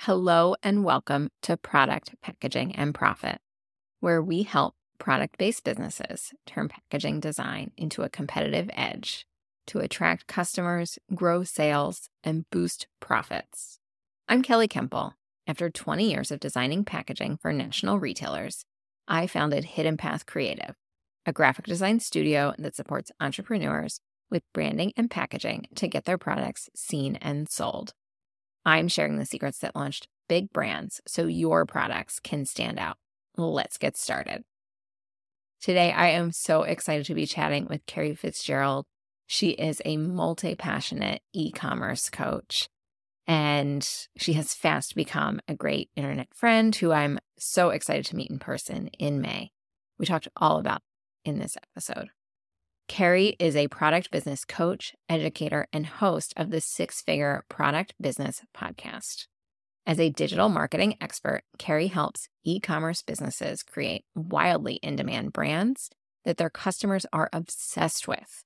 Hello and welcome to Product Packaging and Profit, where we help product based businesses turn packaging design into a competitive edge to attract customers, grow sales, and boost profits. I'm Kelly Kemple. After 20 years of designing packaging for national retailers, I founded Hidden Path Creative, a graphic design studio that supports entrepreneurs with branding and packaging to get their products seen and sold. I'm sharing the secrets that launched big brands so your products can stand out. Let's get started. Today, I am so excited to be chatting with Kerrie Fitzgerald. She is a multi passionate e commerce coach, and she has fast become a great internet friend who I'm so excited to meet in person in May. We talked all about in this episode. Kerrie is a product business coach, educator, and host of the Six Figure Product Business Podcast. As a digital marketing expert, Kerrie helps e commerce businesses create wildly in demand brands that their customers are obsessed with.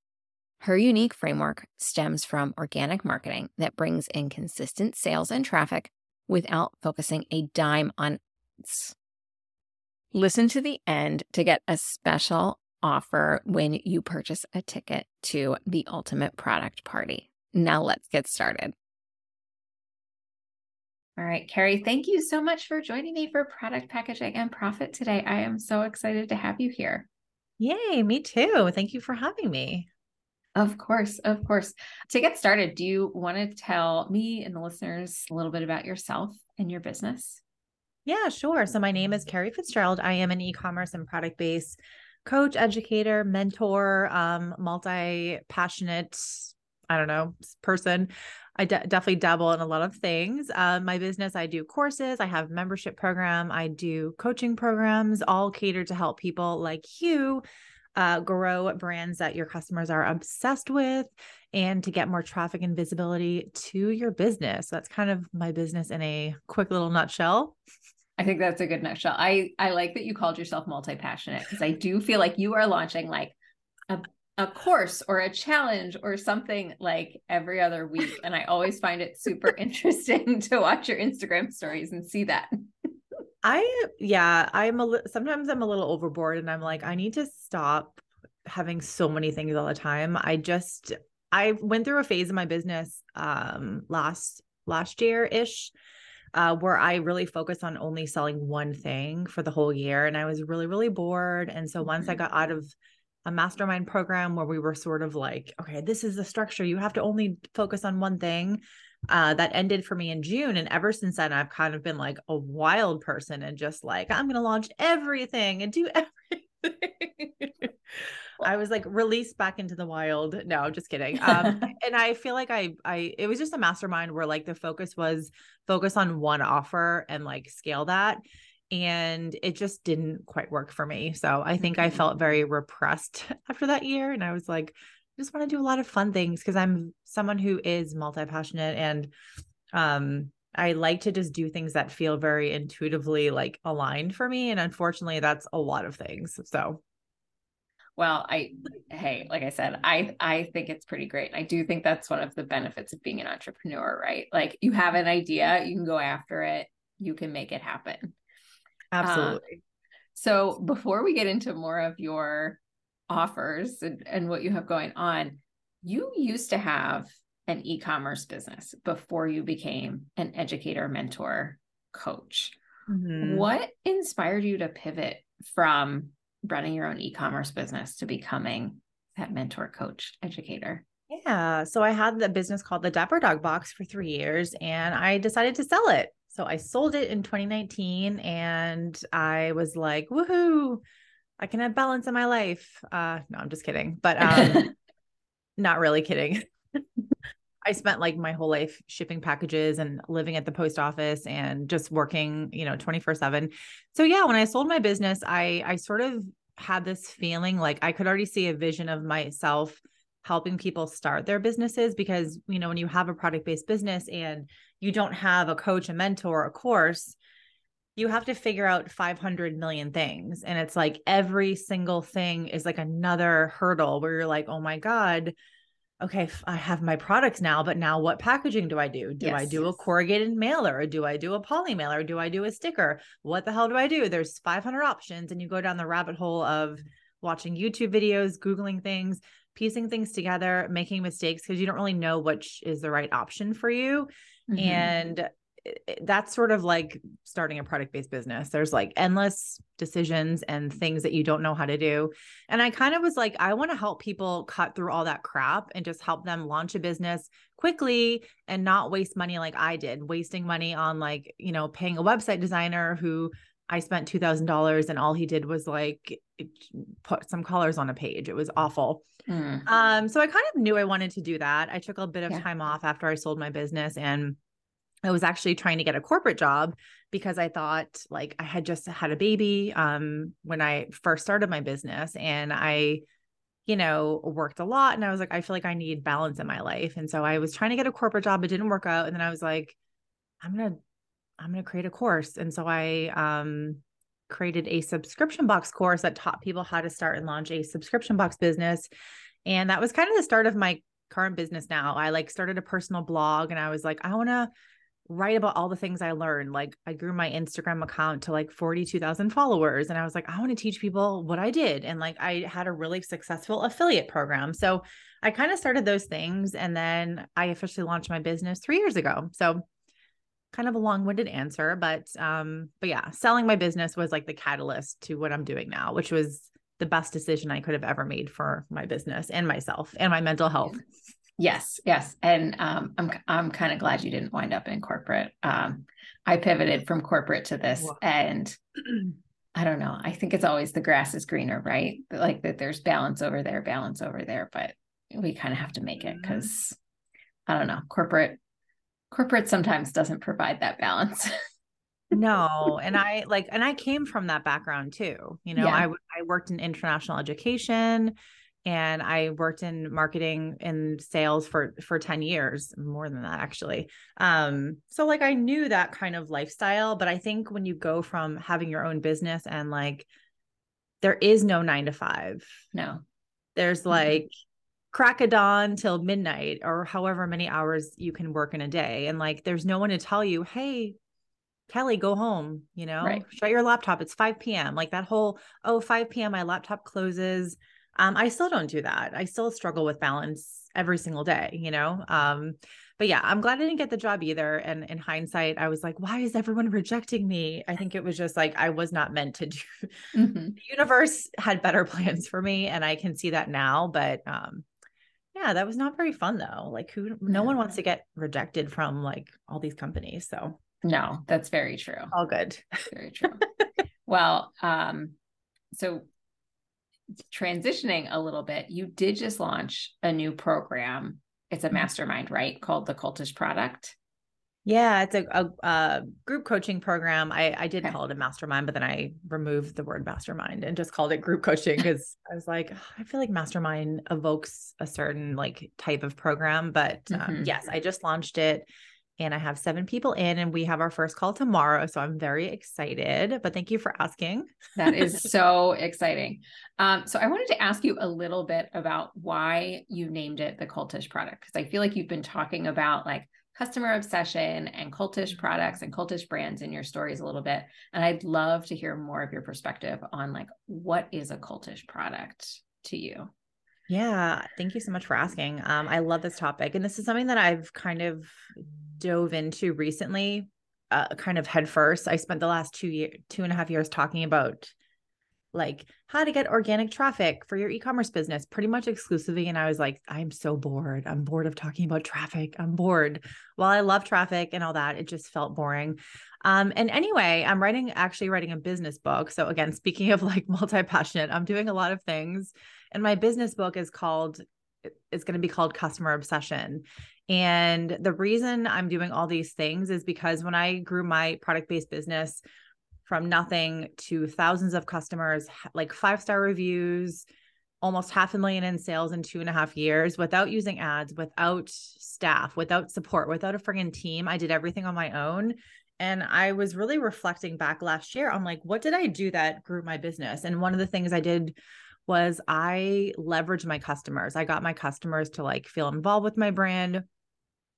Her unique framework stems from organic marketing that brings in consistent sales and traffic without focusing a dime on ads. Listen to the end to get a special offer when you purchase a ticket to the ultimate product party. Now let's get started. All right, Kerrie, thank you so much for joining me for Product Packaging and Profit today. I am so excited to have you here. Yay, me too. Thank you for having me. Of course, of course. To get started, do you want to tell me and the listeners a little bit about yourself and your business? Yeah, sure. So, my name is Kerrie Fitzgerald. I am an e commerce and product based coach, educator, mentor, um, multi passionate, I don't know, person. I de- definitely dabble in a lot of things. Uh, my business, I do courses, I have membership program, I do coaching programs, all catered to help people like you uh, grow brands that your customers are obsessed with and to get more traffic and visibility to your business. So that's kind of my business in a quick little nutshell. I think that's a good nutshell. I I like that you called yourself multi-passionate because I do feel like you are launching like a a course or a challenge or something like every other week and I always find it super interesting to watch your Instagram stories and see that. I yeah, I'm a sometimes I'm a little overboard and I'm like I need to stop having so many things all the time. I just I went through a phase in my business um last last year ish uh, where I really focused on only selling one thing for the whole year. And I was really, really bored. And so once I mm-hmm. got out of a mastermind program where we were sort of like, okay, this is the structure, you have to only focus on one thing. Uh, that ended for me in June. And ever since then, I've kind of been like a wild person and just like, I'm going to launch everything and do everything. I was like released back into the wild. No, just kidding. Um, and I feel like I, I, it was just a mastermind where like the focus was focus on one offer and like scale that. And it just didn't quite work for me. So I think I felt very repressed after that year. And I was like, I just want to do a lot of fun things because I'm someone who is multi passionate and, um, I like to just do things that feel very intuitively like aligned for me. And unfortunately, that's a lot of things. So well, I hey, like I said, I I think it's pretty great. I do think that's one of the benefits of being an entrepreneur, right? Like you have an idea, you can go after it, you can make it happen. Absolutely. Um, so before we get into more of your offers and, and what you have going on, you used to have an e-commerce business before you became an educator, mentor, coach. Mm-hmm. What inspired you to pivot from running your own e-commerce business to becoming that mentor coach educator. Yeah. So i had the business called the dapper dog box for three years and i decided to sell it. So i sold it in 2019 and i was like woohoo! I can have balance in my life. Uh no i'm just kidding. But um not really kidding. I spent like my whole life shipping packages and living at the post office and just working, you know, 24/7. So yeah, when I sold my business, I I sort of had this feeling like I could already see a vision of myself helping people start their businesses because, you know, when you have a product-based business and you don't have a coach, a mentor, a course, you have to figure out 500 million things. And it's like every single thing is like another hurdle where you're like, "Oh my god, okay, I have my products now, but now what packaging do I do? Do yes, I do yes. a corrugated mailer or do I do a poly mailer? Do I do a sticker? What the hell do I do? There's 500 options and you go down the rabbit hole of watching YouTube videos, Googling things, piecing things together, making mistakes because you don't really know which is the right option for you. Mm-hmm. And that's sort of like starting a product based business. There's like endless decisions and things that you don't know how to do. And I kind of was like, I want to help people cut through all that crap and just help them launch a business quickly and not waste money like I did, wasting money on like, you know, paying a website designer who I spent $2,000 and all he did was like put some colors on a page. It was awful. Mm. Um, so I kind of knew I wanted to do that. I took a bit of yeah. time off after I sold my business and I was actually trying to get a corporate job because I thought like I had just had a baby um, when I first started my business and I you know worked a lot and I was like I feel like I need balance in my life. And so I was trying to get a corporate job it didn't work out and then I was like I'm going to I'm going to create a course. And so I um created a subscription box course that taught people how to start and launch a subscription box business. And that was kind of the start of my current business now. I like started a personal blog and I was like I want to write about all the things I learned. Like I grew my Instagram account to like 42,000 followers and I was like I want to teach people what I did and like I had a really successful affiliate program. So I kind of started those things and then I officially launched my business 3 years ago. So kind of a long-winded answer, but um but yeah, selling my business was like the catalyst to what I'm doing now, which was the best decision I could have ever made for my business and myself and my mental health. Yes, yes, and um, I'm I'm kind of glad you didn't wind up in corporate. Um, I pivoted from corporate to this, wow. and I don't know. I think it's always the grass is greener, right? Like that, there's balance over there, balance over there, but we kind of have to make it because mm-hmm. I don't know. Corporate corporate sometimes doesn't provide that balance. no and i like and i came from that background too you know yeah. i i worked in international education and I worked in marketing and sales for for 10 years, more than that actually. Um so like I knew that kind of lifestyle, but I think when you go from having your own business and like there is no 9 to 5. No. There's like mm-hmm. crack a dawn till midnight or however many hours you can work in a day and like there's no one to tell you, "Hey, Kelly, go home, you know, right. shut your laptop. It's 5 p.m. Like that whole, oh, 5 p.m. my laptop closes um, I still don't do that. I still struggle with balance every single day, you know? Um, but yeah, I'm glad I didn't get the job either. And in hindsight, I was like, why is everyone rejecting me? I think it was just like I was not meant to do. Mm-hmm. The universe had better plans for me, and I can see that now. But um, yeah, that was not very fun though. Like, who? No one wants to get rejected from like all these companies. So no, that's very true. All good. Very true. well, um, so transitioning a little bit, you did just launch a new program. It's a mm-hmm. mastermind, right? Called the Cultish Product. Yeah, it's a, a, a group coaching program. I, I did okay. call it a mastermind, but then I removed the word mastermind and just called it group coaching because I was like, I feel like mastermind evokes a certain like type of program. But um, mm-hmm. yes, I just launched it and I have seven people in, and we have our first call tomorrow. So I'm very excited. But thank you for asking. that is so exciting. Um, so I wanted to ask you a little bit about why you named it the Cultish product, because I feel like you've been talking about like customer obsession and cultish mm-hmm. products and cultish brands in your stories a little bit. And I'd love to hear more of your perspective on like what is a cultish product to you? Yeah, thank you so much for asking. Um, I love this topic, and this is something that I've kind of dove into recently, uh, kind of head first. I spent the last two year, two and a half years talking about like how to get organic traffic for your e-commerce business, pretty much exclusively. And I was like, I'm so bored. I'm bored of talking about traffic. I'm bored. While I love traffic and all that, it just felt boring. Um, and anyway, I'm writing actually writing a business book. So again, speaking of like multi-passionate, I'm doing a lot of things and my business book is called it's going to be called customer obsession and the reason i'm doing all these things is because when i grew my product based business from nothing to thousands of customers like five star reviews almost half a million in sales in two and a half years without using ads without staff without support without a friggin team i did everything on my own and i was really reflecting back last year on like what did i do that grew my business and one of the things i did was I leveraged my customers. I got my customers to like feel involved with my brand.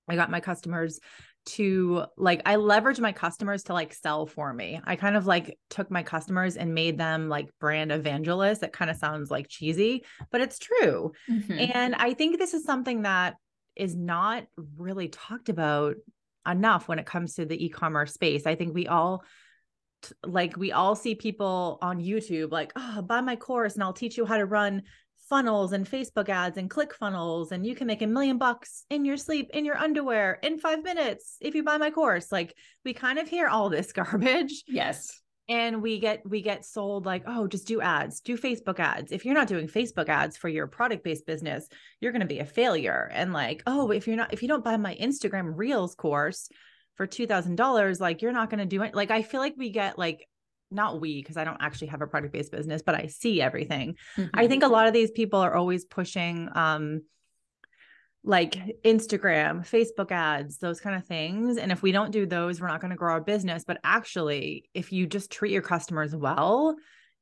I got my customers to like I leveraged my customers to like sell for me. I kind of like took my customers and made them like brand evangelists. That kind of sounds like cheesy, but it's true. Mm-hmm. And I think this is something that is not really talked about enough when it comes to the e-commerce space. I think we all like we all see people on YouTube like, "Oh, buy my course and I'll teach you how to run funnels and Facebook ads and click funnels and you can make a million bucks in your sleep in your underwear in 5 minutes if you buy my course." Like we kind of hear all this garbage. Yes and we get we get sold like oh just do ads do facebook ads if you're not doing facebook ads for your product based business you're going to be a failure and like oh if you're not if you don't buy my instagram reels course for $2000 like you're not going to do it like i feel like we get like not we because i don't actually have a product based business but i see everything mm-hmm. i think a lot of these people are always pushing um like Instagram, Facebook ads, those kind of things. And if we don't do those, we're not going to grow our business. But actually, if you just treat your customers well,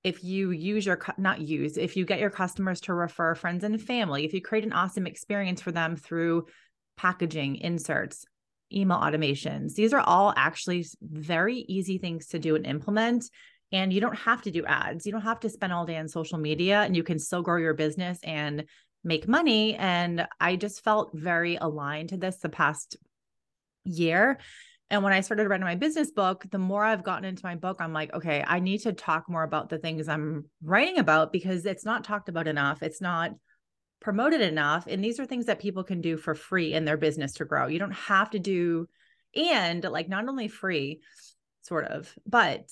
if you use your not use, if you get your customers to refer friends and family, if you create an awesome experience for them through packaging, inserts, email automations, these are all actually very easy things to do and implement. And you don't have to do ads. You don't have to spend all day on social media and you can still grow your business and make money. And I just felt very aligned to this the past year. And when I started writing my business book, the more I've gotten into my book, I'm like, okay, I need to talk more about the things I'm writing about because it's not talked about enough. It's not promoted enough. And these are things that people can do for free in their business to grow. You don't have to do, and like not only free, sort of, but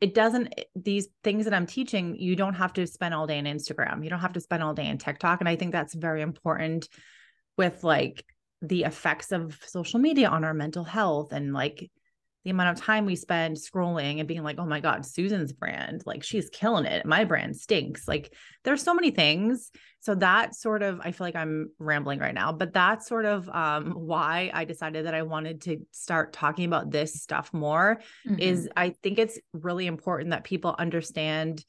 it doesn't eh, these things that i'm teaching you don't have to spend all day on instagram you don't have to spend all day on tiktok and i think that's very important with like the effects of social media on our mental health and like the amount of time we spend scrolling and being like, oh my God, Susan's brand, like she's killing it. My brand stinks. Like there's so many things. So that sort of, I feel like I'm rambling right now, but that's sort of um, why I decided that I wanted to start talking about this stuff more. Mm-hmm. Is I think it's really important that people understand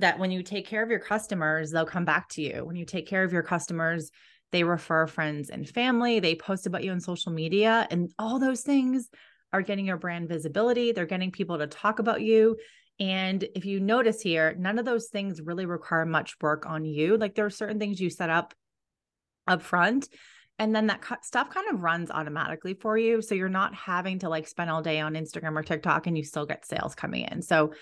that when you take care of your customers, they'll come back to you. When you take care of your customers, they refer friends and family, they post about you on social media, and all those things are getting your brand visibility, they're getting people to talk about you. And if you notice here, none of those things really require much work on you. Like there are certain things you set up up front and then that stuff kind of runs automatically for you so you're not having to like spend all day on Instagram or TikTok and you still get sales coming in. So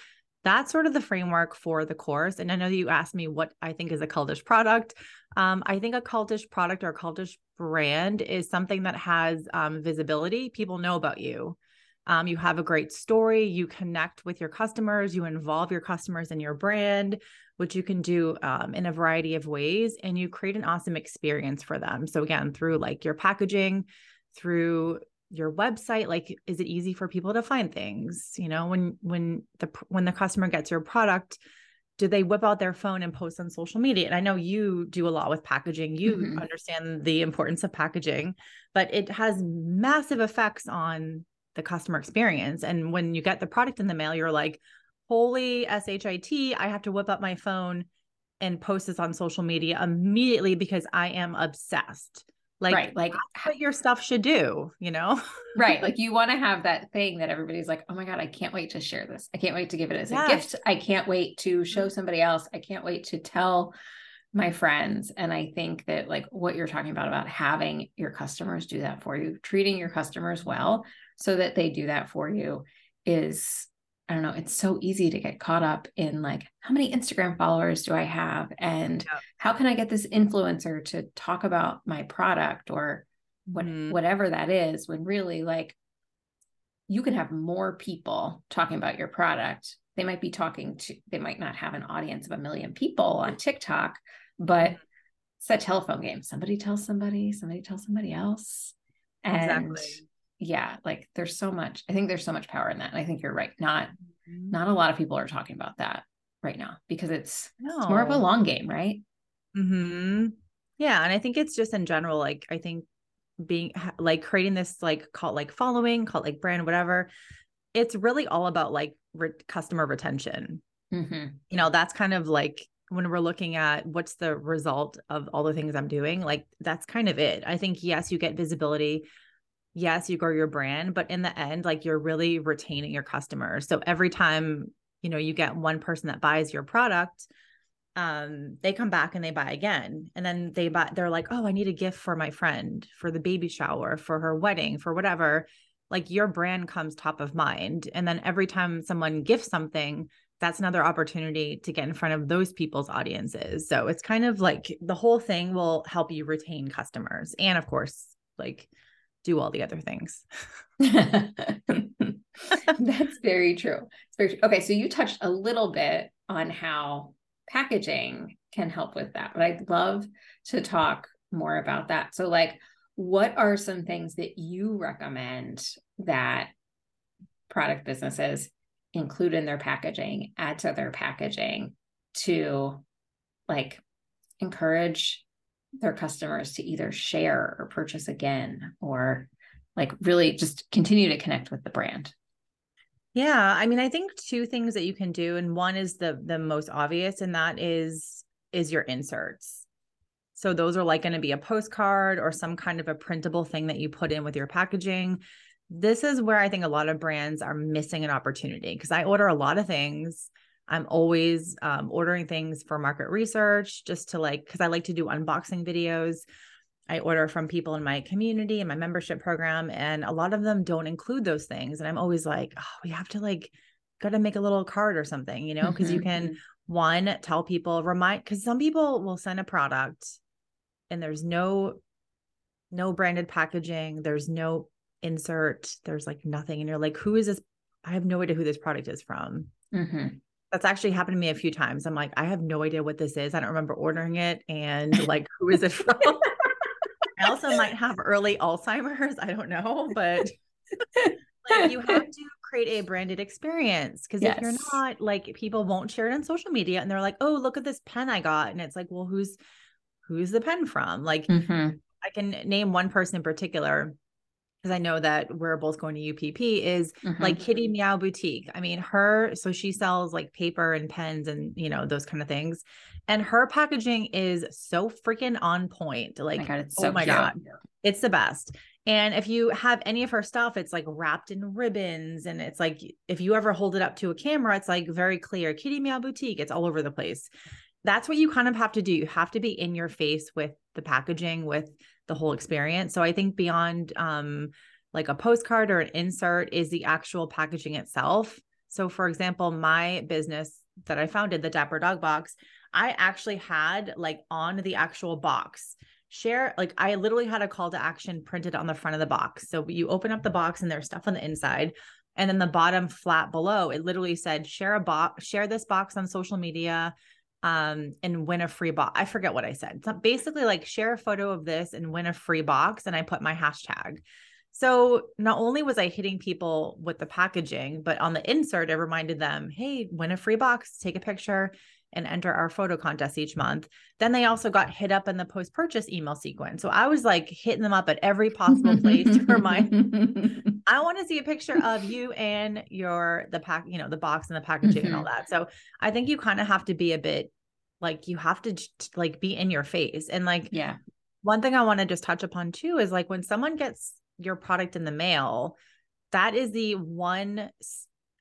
that's sort of the framework for the course. And I know you asked me what I think is a cultish product. Um, I think a cultish product or a cultish brand is something that has um, visibility. People know about you. Um, you have a great story. You connect with your customers. You involve your customers in your brand, which you can do um, in a variety of ways. And you create an awesome experience for them. So, again, through like your packaging, through your website like is it easy for people to find things you know when when the when the customer gets your product do they whip out their phone and post on social media and i know you do a lot with packaging you mm-hmm. understand the importance of packaging but it has massive effects on the customer experience and when you get the product in the mail you're like holy shit i have to whip up my phone and post this on social media immediately because i am obsessed like, right. like what your stuff should do, you know? right. Like you want to have that thing that everybody's like, oh my God, I can't wait to share this. I can't wait to give it as yes. a gift. I can't wait to show mm-hmm. somebody else. I can't wait to tell my friends. And I think that like what you're talking about, about having your customers do that for you, treating your customers well so that they do that for you is I don't know, it's so easy to get caught up in like, how many Instagram followers do I have? And yeah. how can I get this influencer to talk about my product or what, mm. whatever that is? When really, like, you can have more people talking about your product. They might be talking to, they might not have an audience of a million people on TikTok, but mm. it's a telephone game. Somebody tells somebody, somebody tells somebody else. And exactly yeah like there's so much i think there's so much power in that and i think you're right not mm-hmm. not a lot of people are talking about that right now because it's, no. it's more of a long game right hmm yeah and i think it's just in general like i think being like creating this like call like following call like brand whatever it's really all about like re- customer retention mm-hmm. you know that's kind of like when we're looking at what's the result of all the things I'm doing, like that's kind of it. I think, yes, you get visibility. Yes, you grow your brand, but in the end, like you're really retaining your customers. So every time, you know, you get one person that buys your product, um, they come back and they buy again. And then they buy, they're like, oh, I need a gift for my friend for the baby shower, for her wedding, for whatever. Like your brand comes top of mind. And then every time someone gifts something, that's another opportunity to get in front of those people's audiences. So it's kind of like the whole thing will help you retain customers and of course like do all the other things. that's very true. It's very true. Okay, so you touched a little bit on how packaging can help with that, but I'd love to talk more about that. So like what are some things that you recommend that product businesses include in their packaging, add to their packaging to like encourage their customers to either share or purchase again or like really just continue to connect with the brand. Yeah, I mean I think two things that you can do and one is the the most obvious and that is is your inserts. So those are like going to be a postcard or some kind of a printable thing that you put in with your packaging this is where I think a lot of brands are missing an opportunity because I order a lot of things. I'm always um, ordering things for market research just to like, because I like to do unboxing videos. I order from people in my community and my membership program, and a lot of them don't include those things. And I'm always like, oh, we have to like, got to make a little card or something, you know, because mm-hmm. you can, mm-hmm. one, tell people, remind, because some people will send a product and there's no, no branded packaging, there's no insert there's like nothing and you're like who is this i have no idea who this product is from mm-hmm. That's actually happened to me a few times. I'm like i have no idea what this is. I don't remember ordering it and like who is it from. I also might have early alzheimer's. I don't know but like you have to create a branded experience because yes. if you're not like people won't share it on social media and they're like oh look at this pen i got. And it's like well who's who's the pen from? Like mm-hmm. i can name one person in particular because I know that we're both going to UPP, is mm-hmm. like Kitty Meow Boutique. I mean, her, so she sells like paper and pens and, you know, those kind of things. And her packaging is so freaking on point. Like, oh my God, it's so oh my God, it's the best. And if you have any of her stuff, it's like wrapped in ribbons. And it's like, if you ever hold it up to a camera, it's like very clear Kitty Meow Boutique. It's all over the place. That's what you kind of have to do. You have to be in your face with the packaging, with the whole experience. So I think beyond um, like a postcard or an insert is the actual packaging itself. So, for example, my business that I founded, the Dapper Dog Box, I actually had like on the actual box share like I literally had a call to action printed on the front of the box. So you open up the box and there's stuff on the inside. And then the bottom flat below, it literally said share a box, share this box on social media, um, and win a free box. I forget what I said. So basically, like share a photo of this and win a free box. And I put my hashtag. So not only was I hitting people with the packaging, but on the insert, I reminded them, hey, win a free box, take a picture and enter our photo contest each month. Then they also got hit up in the post purchase email sequence. So I was like hitting them up at every possible place to remind, I want to see a picture of you and your, the pack, you know, the box and the packaging mm-hmm. and all mm-hmm. that. So I think you kind of have to be a bit like, you have to like be in your face. And like, yeah. One thing I want to just touch upon too is like when someone gets your product in the mail, that is the one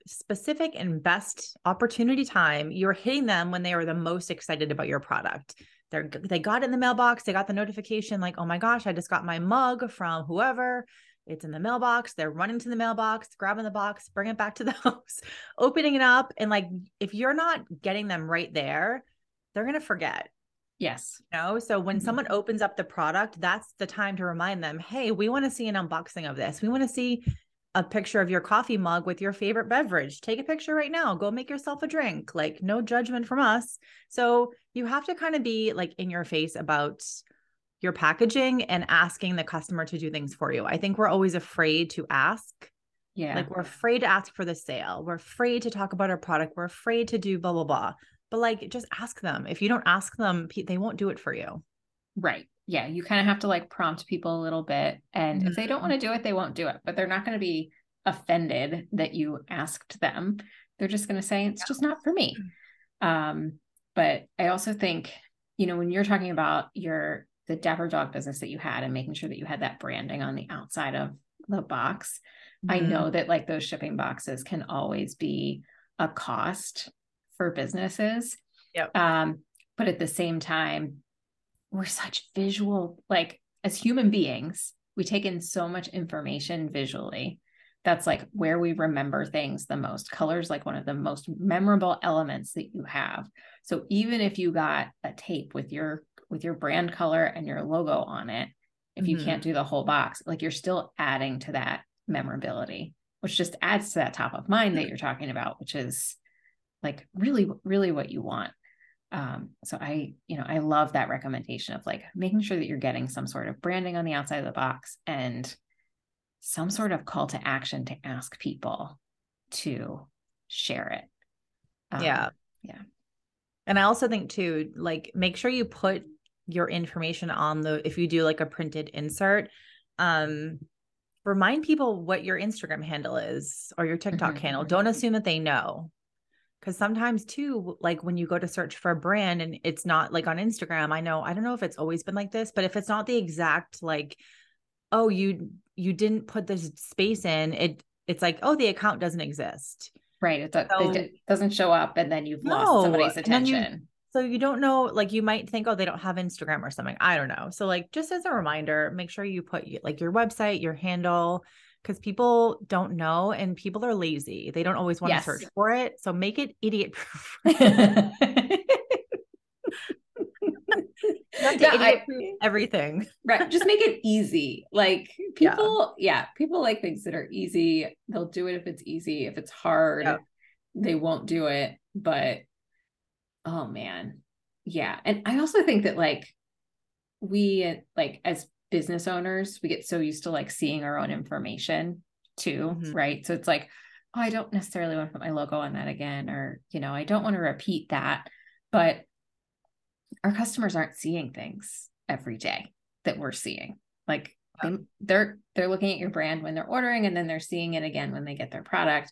specific and best opportunity time, you're hitting them when they are the most excited about your product. They're they got it in the mailbox, they got the notification like, "Oh my gosh, I just got my mug from whoever." It's in the mailbox. They're running to the mailbox, grabbing the box, bring it back to the house, opening it up and like if you're not getting them right there, they're going to forget. Yes. You know, so when mm-hmm. someone opens up the product, that's the time to remind them, hey, we want to see an unboxing of this. We want to see a picture of your coffee mug with your favorite beverage. Take a picture right now. Go make yourself a drink. Like, no judgment from us. So, you have to kind of be like in your face about your packaging and asking the customer to do things for you. I think we're always afraid to ask. Yeah. Like, we're afraid to ask for the sale. We're afraid to talk about our product. We're afraid to do blah, blah, blah. But like, just ask them. If you don't ask them, they won't do it for you. Right yeah, you kind of have to like prompt people a little bit. And mm-hmm. if they don't want to do it, they won't do it, but they're not going to be offended that you asked them. They're just going to say, it's yeah. just not for me. Um, but I also think, you know, when you're talking about your the Dapper Dog business that you had and making sure that you had that branding on the outside of the box, mm-hmm. I know that like those shipping boxes can always be a cost for businesses. Yep. Um, but at the same time, we're such visual, like as human beings, we take in so much information visually. That's like where we remember things the most. Colors like one of the most memorable elements that you have. So even if you got a tape with your with your brand color and your logo on it, if you mm-hmm. can't do the whole box, like you're still adding to that memorability, which just adds to that top of mind that you're talking about, which is like really, really what you want. Um, so I, you know, I love that recommendation of like making sure that you're getting some sort of branding on the outside of the box and some sort of call to action to ask people to share it. Um, yeah. Yeah. And I also think too, like make sure you put your information on the if you do like a printed insert, um, remind people what your Instagram handle is or your TikTok mm-hmm. handle. Don't assume that they know because sometimes too like when you go to search for a brand and it's not like on instagram i know i don't know if it's always been like this but if it's not the exact like oh you you didn't put this space in it it's like oh the account doesn't exist right it, so, it doesn't show up and then you've no, lost somebody's attention so you don't know like you might think oh they don't have instagram or something i don't know so like just as a reminder make sure you put like your website your handle because people don't know and people are lazy. They don't always want yes. to search for it. So make it idiot proof. everything. Right. Just make it easy. Like people, yeah. yeah. people like things that are easy. They'll do it if it's easy. If it's hard, yeah. they won't do it. But oh man. Yeah. And I also think that like we like as business owners, we get so used to like seeing our own information too, mm-hmm. right? So it's like, oh, I don't necessarily want to put my logo on that again, or, you know, I don't want to repeat that. But our customers aren't seeing things every day that we're seeing. Like they, they're they're looking at your brand when they're ordering and then they're seeing it again when they get their product.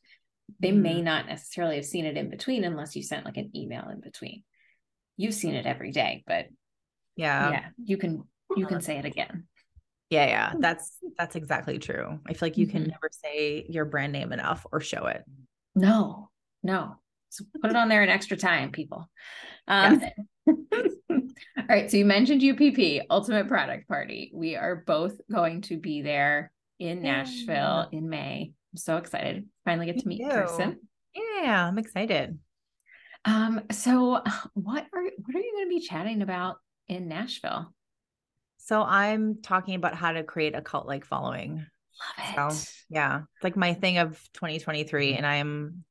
They mm-hmm. may not necessarily have seen it in between unless you sent like an email in between. You've seen it every day, but yeah. Yeah, you can you can say it again. Yeah, yeah, that's that's exactly true. I feel like you can mm-hmm. never say your brand name enough or show it. No, no. So put it on there an extra time, people. Um, yes. all right. So you mentioned UPP, Ultimate Product Party. We are both going to be there in Nashville yeah. in May. I'm so excited. Finally get to meet in person. Yeah, I'm excited. Um, so what are what are you going to be chatting about in Nashville? So I'm talking about how to create a cult like following. Love it. So, yeah, it's like my thing of 2023, and I'm,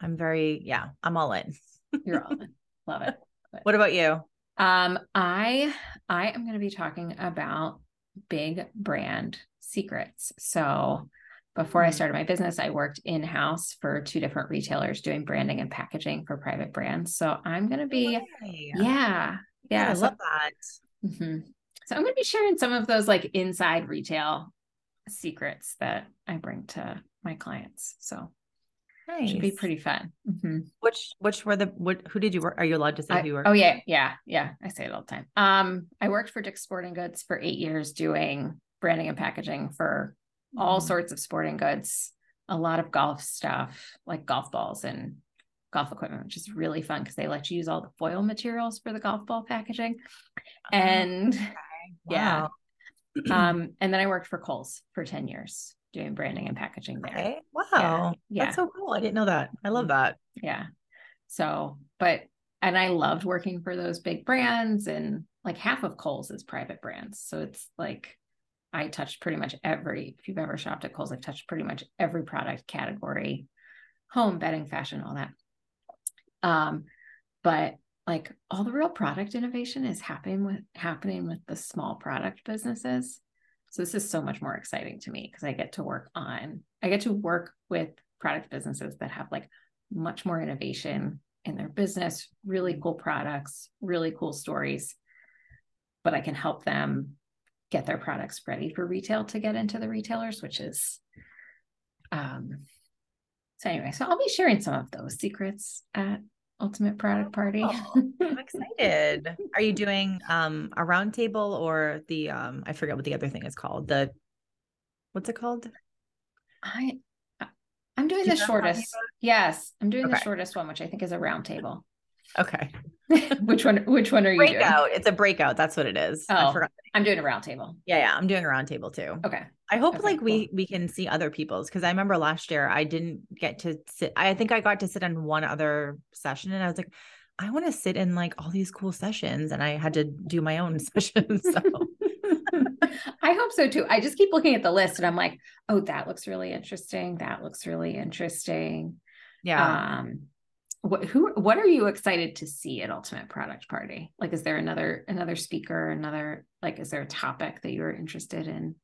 I'm very, yeah, I'm all in. You're all in. Love it. Love it. What about you? Um, I, I am going to be talking about big brand secrets. So before I mm-hmm. started my business, I worked in house for two different retailers doing branding and packaging for private brands. So I'm going to be, yeah, yeah, I so, love that. Mm-hmm. So I'm going to be sharing some of those like inside retail secrets that I bring to my clients. So nice. should be pretty fun. Mm-hmm. Which which were the what who did you work? Are you allowed to say I, who you worked? Oh yeah, yeah, yeah. I say it all the time. Um, I worked for Dick's Sporting Goods for eight years doing branding and packaging for. All sorts of sporting goods, a lot of golf stuff, like golf balls and golf equipment, which is really fun because they let you use all the foil materials for the golf ball packaging. And okay. Wow. Yeah. um, and then I worked for Kohl's for 10 years doing branding and packaging there. Okay. Wow. Yeah. yeah. That's so cool. I didn't know that. I love that. Yeah. So, but, and I loved working for those big brands and like half of Kohl's is private brands. So it's like, I touched pretty much every, if you've ever shopped at Kohl's, I've touched pretty much every product category, home, bedding, fashion, all that. Um, but like all the real product innovation is happening with happening with the small product businesses so this is so much more exciting to me because i get to work on i get to work with product businesses that have like much more innovation in their business really cool products really cool stories but i can help them get their products ready for retail to get into the retailers which is um so anyway so i'll be sharing some of those secrets at ultimate product party. Oh, I'm excited. Are you doing um a roundtable or the um I forget what the other thing is called. The what's it called? I I'm doing Do the know what I'm talking shortest. Yes, I'm doing the shortest one, which I think is a round table. Okay. which one which one are you doing? Breakout. It's a breakout. That's what it is. I Oh. forgot. I'm doing a round table. Yeah, yeah. I'm doing a roundtable too. Okay. I hope Okay, like cool. we we can see other people's because I remember last year I didn't get to sit. I think I got to sit in one other session and I was like, I want to sit in like all these cool sessions, and I had to do my own sessions. So I hope so too. I just keep looking at the list and I'm like, oh, that looks really interesting. That looks really interesting. yeah. Um what who what are you excited to see at Ultimate Product Party? Like is there another another speaker, another like is there a topic that you're interested in?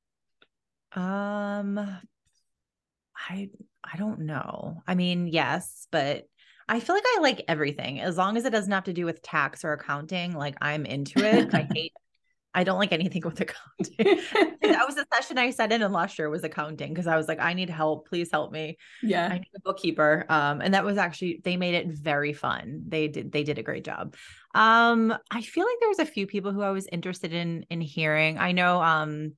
Um, I I don't know. I mean, yes, but I feel like I like everything as long as it doesn't have to do with tax or accounting. Like I'm into it. I hate. I don't like anything with accounting. that was the session I sat in and last year was accounting because I was like, I need help. Please help me. Yeah. I need a bookkeeper. Um, and that was actually they made it very fun. They did they did a great job. Um, I feel like there was a few people who I was interested in in hearing. I know um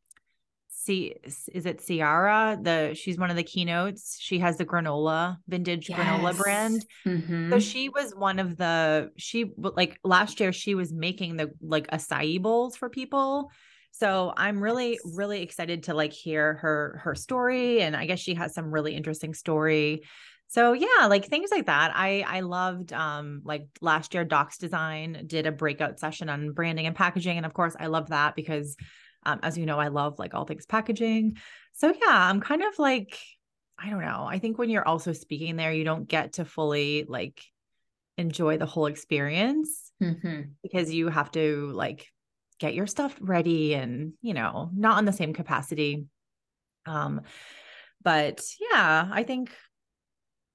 C is it Ciara? The she's one of the keynotes. She has the granola vintage granola brand. Mhm. So she was one of the she like last year she was making the like acai bowls for people. So I'm really Yes. really excited to like hear her her story and I guess she has some really interesting story. So yeah, like things like that. I I loved um like last year Docs Design did a breakout session on branding and packaging and of course I love that because um as you know I love like all things packaging. So yeah, I'm kind of like I don't know. I think when you're also speaking there, you don't get to fully like enjoy the whole experience Mhm. because you have to like get your stuff ready and, you know, not on the same capacity. Um, but yeah, I think,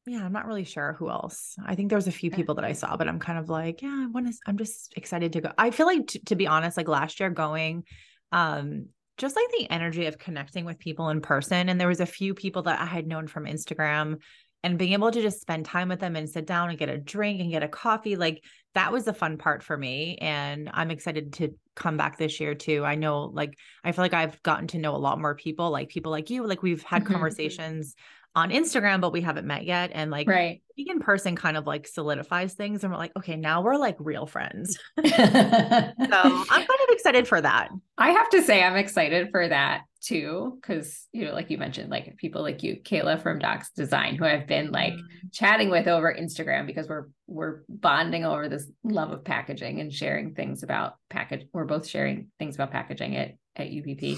yeah, I'm not really sure who else. I think there's a few people that I saw, but I'm kind of like, yeah, I want to, I'm just excited to go. I feel like, t- to be honest, like last year going, um, just like the energy of connecting with people in person. And there was a few people that I had known from Instagram and being able to just spend time with them and sit down and get a drink and get a coffee. Like that was the fun part for me. And I'm excited to come back this year too. I know, like, I feel like I've gotten to know a lot more people, like people like you, like we've had Mhm. conversations on Instagram, but we haven't met yet. And like Right. being in person kind of like solidifies things. And we're like, okay, now we're like real friends. So I'm kind of excited for that. I have to say, I'm excited for that too, because you know, like you mentioned, like people like you, Kayla from Docs Design, who I've been like Mhm. chatting with over Instagram because we're we're bonding over this love of packaging and sharing things about package. We're both sharing things about packaging at at UPP,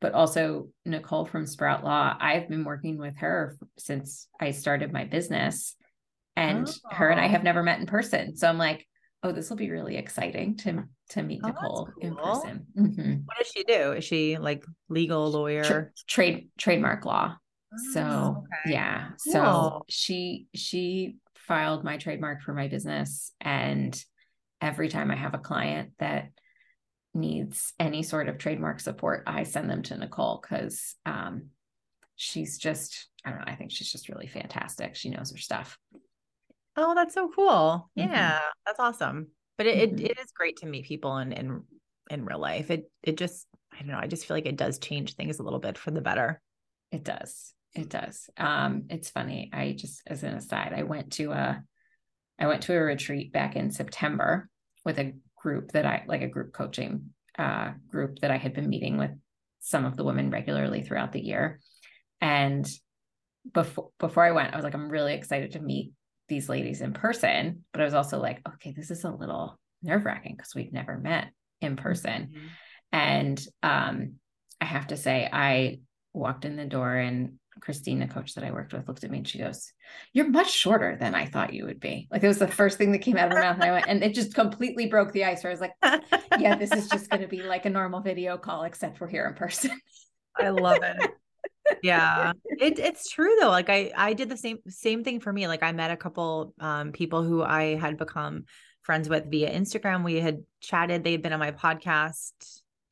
but also Nicole from Sprout Law. I've been working with her since I started my business, and her and I Oh. have never met in person. So I'm like, oh, this will be really exciting to to meet Oh, Nicole in cool. person. Mhm. What does she do? Is she like legal Tra- lawyer? trade trademark law. So Oh, okay. yeah, so she she filed my trademark for my business, and every time I have a client that needs any sort of trademark support, I send them to Nicole because um, she's just I don't know. I think she's just really fantastic. She knows her stuff. Oh, that's so cool. Mhm. Yeah, that's awesome. But it, Mhm. it it is great to meet people in in in real life. It it just I don't know. I just feel like it does change things a little bit for the better. It does. It does. Um, it's funny. I just, as an aside, I went to a, I went to a retreat back in September with a group that I like a group coaching uh, group that I had been meeting with some of the women regularly throughout the year, and before before I went, I was like, I'm really excited to meet these ladies in person, but I was also like, okay, this is a little nerve wracking because we've never met in person. Mhm. And um, I have to say, I walked in the door and Christine, the coach that I worked with, looked at me and she goes, You're much shorter than I thought you would be. Like it was the first thing that came out of her mouth. And I went, and it just completely broke the ice. Where I was like, Yeah, this is just going to be like a normal video call, except we're here in person. I love it. yeah it, it's true though like i i did the same same thing for me like i met a couple um people who i had become friends with via instagram we had chatted they had been on my podcast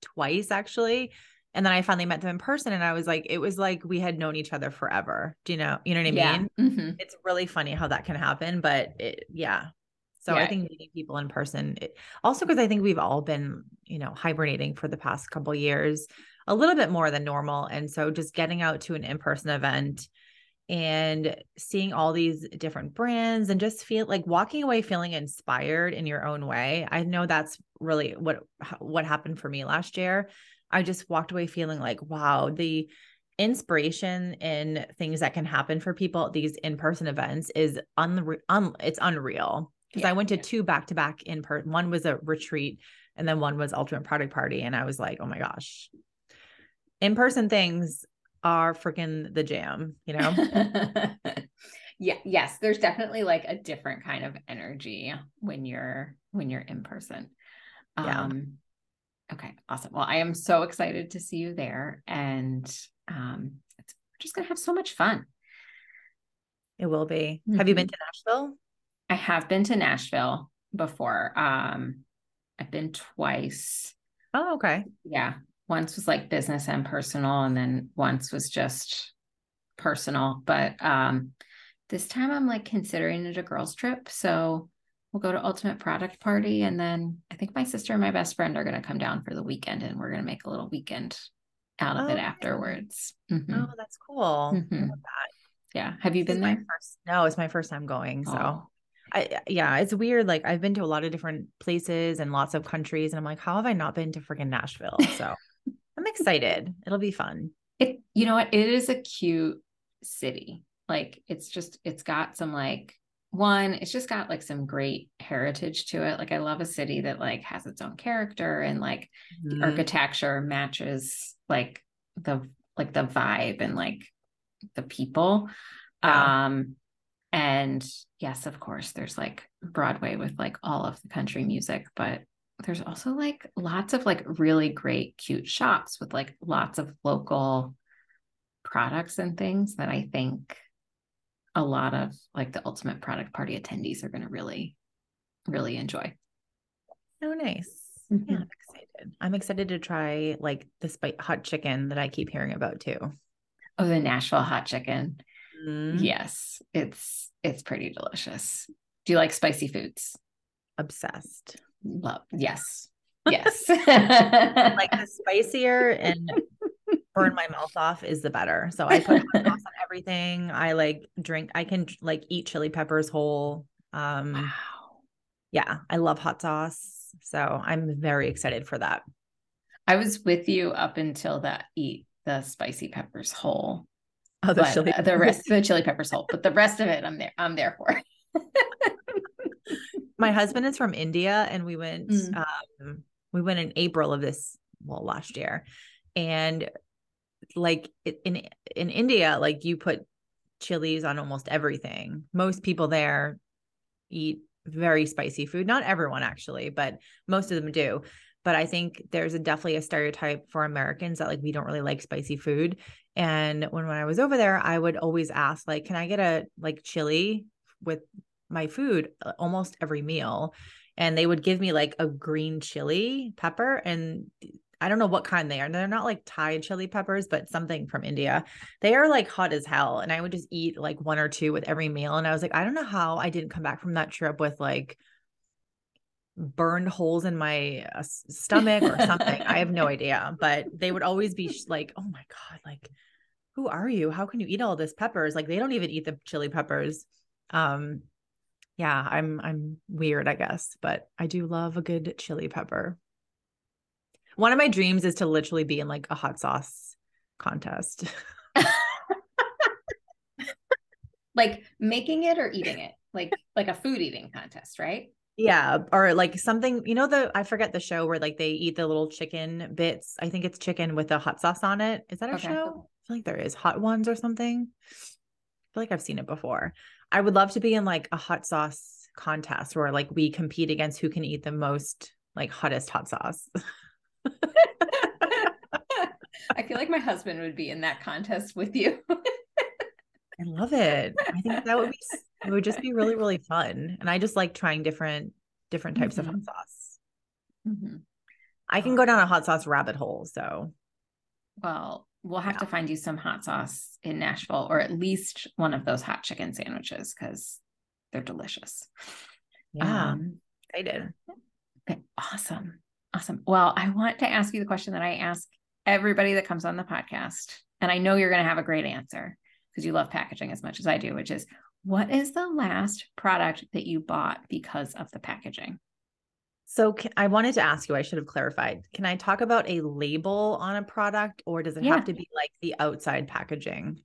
twice actually and then i finally met them in person and i was like it was like we had known each other forever do you know you know what i yeah. mean Mhm. it's really funny how that can happen but it yeah So Yeah. I think meeting people in person, it- also because I think we've all been, you know, hibernating for the past couple years, a little bit more than normal. And so just getting out to an in-person event and seeing all these different brands and just feel like walking away feeling inspired in your own way. I know that's really what what happened for me last year. I just walked away feeling like, wow, the inspiration in things that can happen for people at these in-person events is unre- un- it's unreal because Yeah, I went to yeah. two back to back in person. One was a retreat and then one was ultimate product party and I was like, "Oh my gosh. In-person things are freaking the jam, you know?" yeah, yes, there's definitely like a different kind of energy when you're when you're in person. Yeah. Um okay, awesome. Well, I am so excited to see you there and um it's, we're just going to have so much fun. It will be. Have you been Mhm. to Nashville? I have been to Nashville before. Um I've been twice. Oh, okay. Yeah. Once was like business and personal, and then once was just personal. But um, this time I'm like considering it a girls' trip. So we'll go to Ultimate Product Party. And then I think my sister and my best friend are going to come down for the weekend and we're going to make a little weekend out of Oh, it afterwards. Mhm. Oh, that's cool. I Mhm. that. Yeah. Have you This is been my there? first- no, it's my first time going. So Oh, I yeah, it's weird. Like I've been to a lot of different places and lots of countries, and I'm like, how have I not been to freaking Nashville? So I'm excited. It'll be fun. it, you know what? It is a cute city. Like it's just, it's got some like, one, it's just got like some great heritage to it. Like I love a city that like has its own character and like the Mhm. architecture matches like the like the vibe and like the people Yeah. um and yes of course there's like broadway with like all of the country music but there's also like lots of like really great cute shops with like lots of local products and things that i think a lot of like the ultimate product party attendees are going to really really enjoy Oh, nice. Mhm. Yeah, I'm excited. I'm excited to try like the spice hot chicken that I keep hearing about too. oh the nashville hot chicken Mhm. Yes, it's it's pretty delicious. Do you like spicy foods? Obsessed. Love. Yes. Yes. Like the spicier and burn my mouth off is the better. So I put hot sauce on everything. I like drink. I can like eat chili peppers whole. Um, wow. yeah, I love hot sauce. So I'm very excited for that. I was with you up until that eat the spicy peppers whole. Oh, the but chili. uh, the rest the chili peppers whole, but the rest of it I'm there I'm there for. My husband is from India, and we went. Mm. Um, we went in April of this well last year, and like in in India, like you put chilies on almost everything. Most people there eat very spicy food. Not everyone actually, but most of them do. But I think there's a definitely a stereotype for Americans that like we don't really like spicy food. And when when I was over there, I would always ask like, can I get a like chili with my food uh, almost every meal? And they would give me like a green chili pepper and I don't know what kind they are. They're not like Thai chili peppers, but something from India. They are like hot as hell. And I would just eat like one or two with every meal. And I was like, I don't know how I didn't come back from that trip with like burned holes in my uh, stomach or something. I have no idea. But they would always be sh- like, oh my God, like, who are you? How can you eat all this peppers? Like they don't even eat the chili peppers. Um, yeah, I'm I'm weird, I guess, but I do love a good chili pepper. One of my dreams is to literally be in like a hot sauce contest. like making it or eating it. Like like a food eating contest, right? yeah, or like something, you know, the I forget the show where like they eat the little chicken bits. I think it's chicken with the hot sauce on it. Is that a Okay. show? I feel like there is hot ones or something. I feel like I've seen it before. I would love to be in like a hot sauce contest where like we compete against who can eat the most like hottest hot sauce. I feel like my husband would be in that contest with you. I love it. I think that would be it would just be really really fun. And I just like trying different different types of hot Mhm. sauce. Mhm. I can go down a hot sauce rabbit hole, so Well, we'll have Yeah. to find you some hot sauce in Nashville or at least one of those hot chicken sandwiches because they're delicious. Yeah. Um, did. okay, awesome. Awesome. Well, I want to ask you the question that I ask everybody that comes on the podcast. And I know you're going to have a great answer because you love packaging as much as I do, which is what is the last product that you bought because of the packaging? So can, I wanted to ask you, I should have clarified. Can I talk about a label on a product or does it Yeah. have to be like the outside packaging?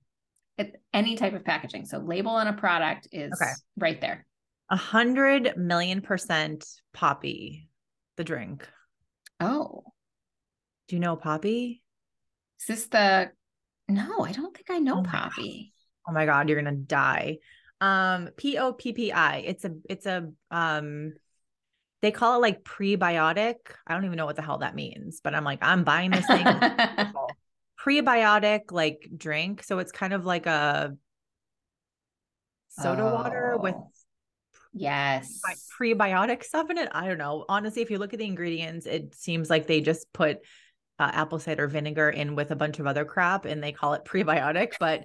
It, any type of packaging. So label on a product is Okay. right there. A hundred million percent Poppi, the drink. Oh, Do you know Poppi? is this the? No, I don't think I know Oh Poppi. Oh my God, you're gonna die. Um, P O P P I. It's a it's a um they call it like prebiotic. I don't even know what the hell that means, but I'm like, I'm buying this thing. Prebiotic like drink. So it's kind of like a soda water with Oh, yes. prebiotic stuff in it. I don't know. Honestly, if you look at the ingredients, it seems like they just put uh, apple cider vinegar in with a bunch of other crap and they call it prebiotic. But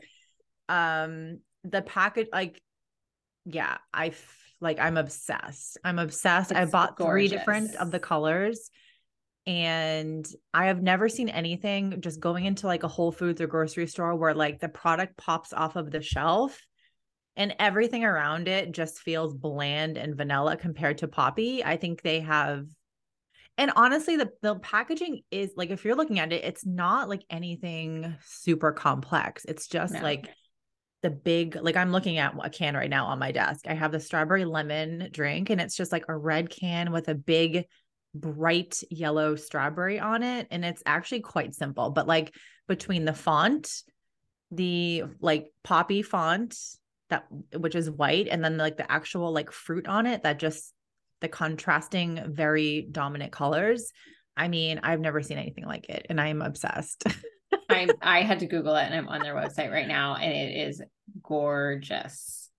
um the package, like, yeah, I f- like I'm obsessed. I'm obsessed. I It's bought three different of the colors. And I have never seen anything just going into like a Whole Foods or grocery store where like the product pops off of the shelf and everything around it just feels bland and vanilla compared to Poppi. I think they have and honestly the the packaging is like if you're looking at it it's not like anything super complex. It's just No. like the big like I'm looking at a can right now on my desk. I have the strawberry lemon drink and it's just like a red can with a big bright yellow strawberry on it and it's actually quite simple but like between the font the like Poppi font that which is white and then like the actual like fruit on it that just the contrasting very dominant colors i mean i've never seen anything like it and i'm obsessed I'm I had to Google it and I'm on their website right now and it is gorgeous.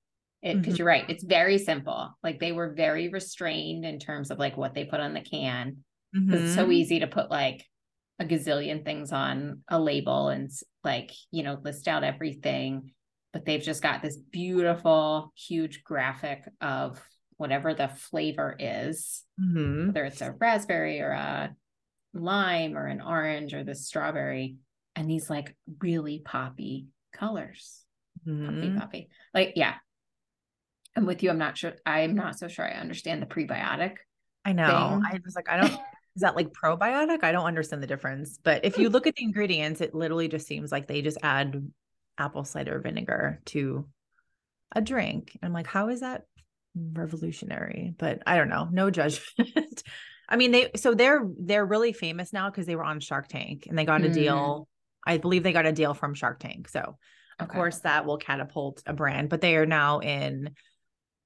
It because Mhm. you're right, it's very simple. Like they were very restrained in terms of like what they put on the can. 'Cause It's so Mhm. easy to put like a gazillion things on a label and like, you know, list out everything. But they've just got this beautiful, huge graphic of whatever the flavor is Mhm. whether it's a raspberry or a lime or an orange or the strawberry and these like really poppy colors. Poppy Mhm. poppy. Like yeah. I'm with you. I'm not sure i'm not so sure i understand the prebiotic i know. thing. i was like i don't is that like probiotic? I don't understand the difference. But if you look at the ingredients it literally just seems like they just add apple cider vinegar to a drink. I'm like how is that revolutionary but i don't know no judgment i mean they so they're they're really famous now because they were on shark tank and they got a Mm. deal i believe they got a deal from shark tank so of Okay. course that will catapult a brand but they are now in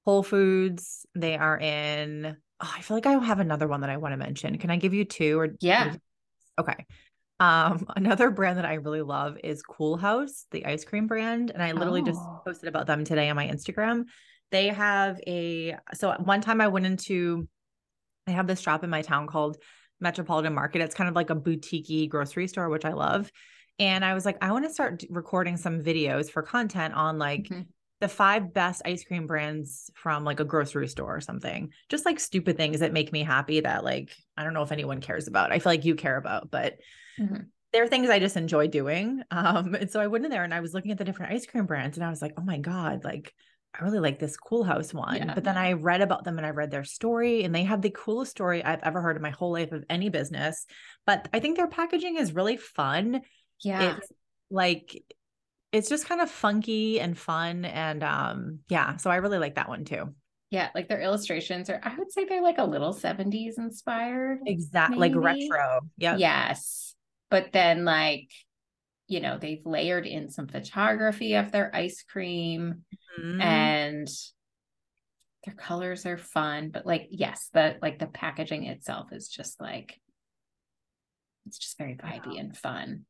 whole foods they are in oh, i feel like i have another one that i want to mention can i give you two or yeah okay um another brand that i really love is Coolhaus the ice cream brand and i literally just Oh. posted about them today on my instagram they have a so one time i went into they have this shop in my town called metropolitan market it's kind of like a boutique grocery store which i love and i was like i want to start recording some videos for content on like Mhm. the five best ice cream brands from like a grocery store or something just like stupid things that make me happy that like i don't know if anyone cares about i feel like you care about but Mhm. there are things I just enjoy doing. Um, and so I went in there and I was looking at the different ice cream brands and I was like, oh my God, like I really like this Coolhaus one. Yeah. But then I read about them and I read their story and they have the coolest story I've ever heard in my whole life of any business. But I think their packaging is really fun. yeah It's like it's just kind of funky and fun. And um, yeah, so I really like that one too. yeah like their illustrations are i would say they're like a little 70s inspired Exactly like retro. Yeah. Yes. But then like, you know, they've layered in some photography of their ice cream Mhm. and their colors are fun, but like yes, the like the packaging itself is just like it's just very vibey and fun.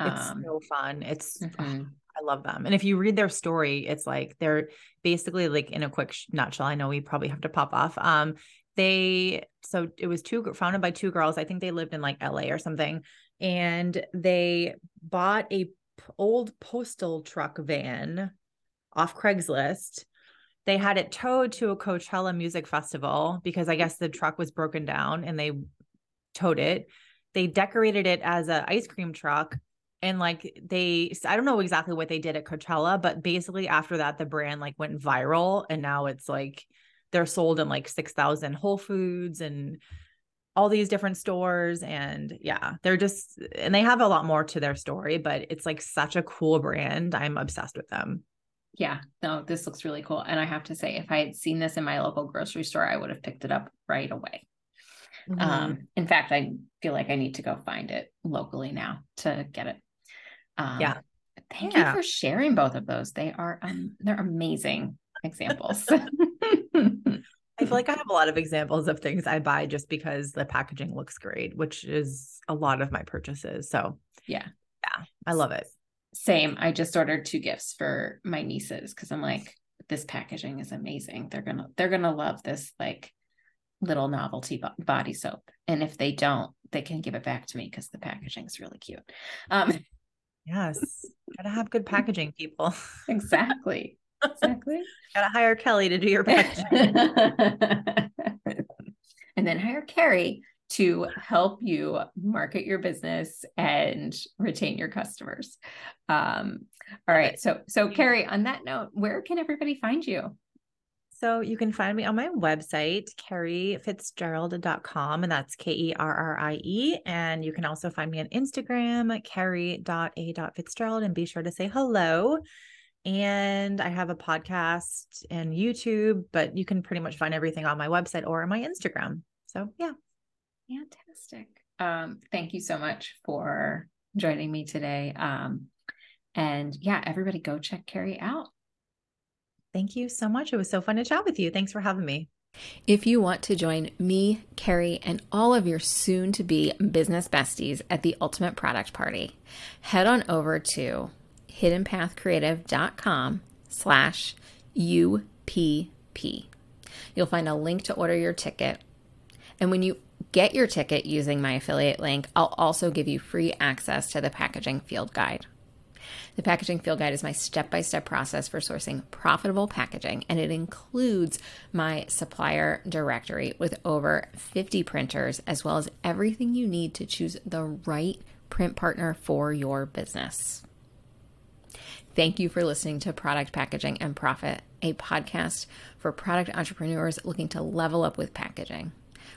it's Um so fun. It's mhm. I love them. And if you read their story, it's like they're basically like in a quick sh- nutshell. I know we probably have to pop off. Um, they so it was two founded by two girls. I think they lived in like LA or something, and they bought a p- old postal truck van off Craigslist they had it towed to a Coachella music festival because I guess the truck was broken down and they towed it. They decorated it as an ice cream truck. And like they, I don't know exactly what they did at Coachella, but basically after that, the brand like went viral and now it's like they're sold in like 6,000 Whole Foods and all these different stores. And yeah, they're just, and they have a lot more to their story, but it's like such a cool brand. I'm obsessed with them yeah, no, this looks really cool. And I have to say, if I had seen this in my local grocery store, I would have picked it up right away. Mm-hmm. Um, in fact, I feel like I need to go find it locally now to get it. Um, yeah. Thank yeah. you for sharing both of those. They are um, they're amazing examples. I feel like I have a lot of examples of things I buy just because the packaging looks great, which is a lot of my purchases. So yeah, yeah, I love it. Same. I just ordered two gifts for my nieces because I'm like, this packaging is amazing. They're gonna they're gonna love this like little novelty body soap. And if they don't, they can give it back to me because the packaging is really cute. Um, yes, gotta have good packaging, people. exactly. Exactly. gotta hire Kelly to do your packaging. and then hire Kerrie to help you market your business and retain your customers. Um, all right. So, so Kerrie, on that note, where can everybody find you? So you can find me on my website, kerriefitzgerald.com, and that's K-E-R-R-I-E. And you can also find me on Instagram, kerrie.a.fitzgerald, and be sure to say hello. And I have a podcast and YouTube, but you can pretty much find everything on my website or on my Instagram. So yeah. Fantastic. Um, thank you so much for joining me today. Um, and yeah, everybody go check Kerrie out. Thank you so much. It was so fun to chat with you. Thanks for having me. If you want to join me, Kerrie, and all of your soon to be business besties at the Ultimate Product Party, head on over to hiddenpathcreative.com slash UPP. You'll find a link to order your ticket. And when you get your ticket using my affiliate link, I'll also give you free access to the packaging field guide. The packaging field guide is my step by step process for sourcing profitable packaging, and it includes my supplier directory with over 50 printers, as well as everything you need to choose the right print partner for your business. Thank you for listening to Product Packaging and Profit, a podcast for product entrepreneurs looking to level up with packaging.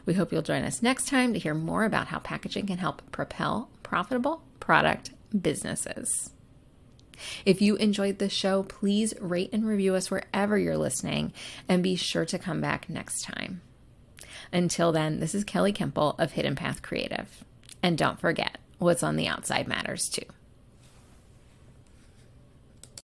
We hope you'll join us next time to hear more about how packaging can help propel profitable product businesses. If you enjoyed this show, please rate and review us wherever you're listening and be sure to come back next time. Until then, this is Kelly Kemple of Hidden Path Creative. And don't forget, what's on the outside matters too.